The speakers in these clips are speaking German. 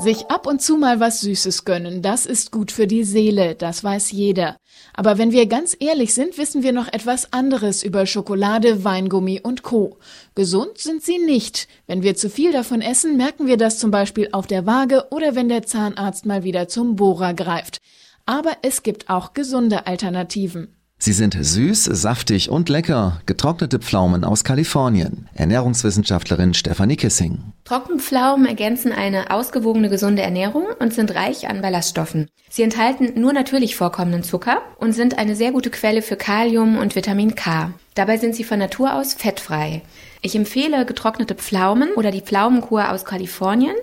Sich ab und zu mal was Süßes gönnen, das ist gut für die Seele, das weiß jeder. Aber wenn wir ganz ehrlich sind, wissen wir noch etwas anderes über Schokolade, Weingummi und Co. Gesund sind sie nicht. Wenn wir zu viel davon essen, merken wir das zum Beispiel auf der Waage oder wenn der Zahnarzt mal wieder zum Bohrer greift. Aber es gibt auch gesunde Alternativen. Sie sind süß, saftig und lecker. Getrocknete Pflaumen aus Kalifornien. Ernährungswissenschaftlerin Stefanie Kissing. Trockenpflaumen ergänzen eine ausgewogene gesunde Ernährung und sind reich an Ballaststoffen. Sie enthalten nur natürlich vorkommenden Zucker und sind eine sehr gute Quelle für Kalium und Vitamin K. Dabei sind sie von Natur aus fettfrei. Ich empfehle getrocknete Pflaumen oder die Pflaumenkur aus Kalifornien,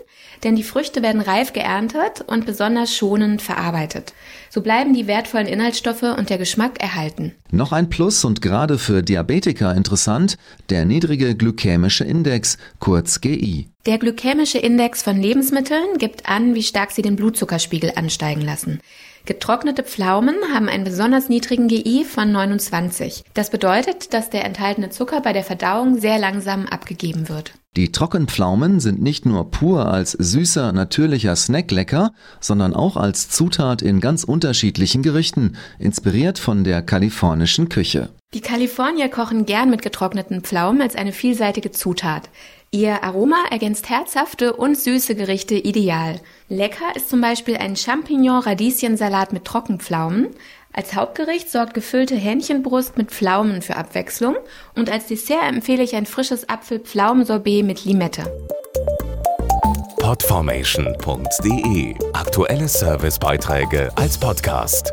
denn die Früchte werden reif geerntet und besonders schonend verarbeitet. So bleiben die wertvollen Inhaltsstoffe und der Geschmack erhalten. Noch ein Plus und gerade für Diabetiker interessant, der niedrige glykämische Index, kurz GI. Der glykämische Index von Lebensmitteln gibt an, wie stark sie den Blutzuckerspiegel ansteigen lassen. Getrocknete Pflaumen haben einen besonders niedrigen GI von 29. Das bedeutet, dass der enthaltene Zucker bei der Verdauung sehr langsam abgegeben wird. Die Trockenpflaumen sind nicht nur pur als süßer, natürlicher Snack lecker, sondern auch als Zutat in ganz unterschiedlichen Gerichten, inspiriert von der kalifornischen Küche. Die Kalifornier kochen gern mit getrockneten Pflaumen als eine vielseitige Zutat. Ihr Aroma ergänzt herzhafte und süße Gerichte ideal. Lecker ist zum Beispiel ein Champignon-Radieschensalat mit Trockenpflaumen. Als Hauptgericht sorgt gefüllte Hähnchenbrust mit Pflaumen für Abwechslung und als Dessert empfehle ich ein frisches Apfel-Pflaumensorbet mit Limette. Podformation.de Aktuelle Servicebeiträge als Podcast.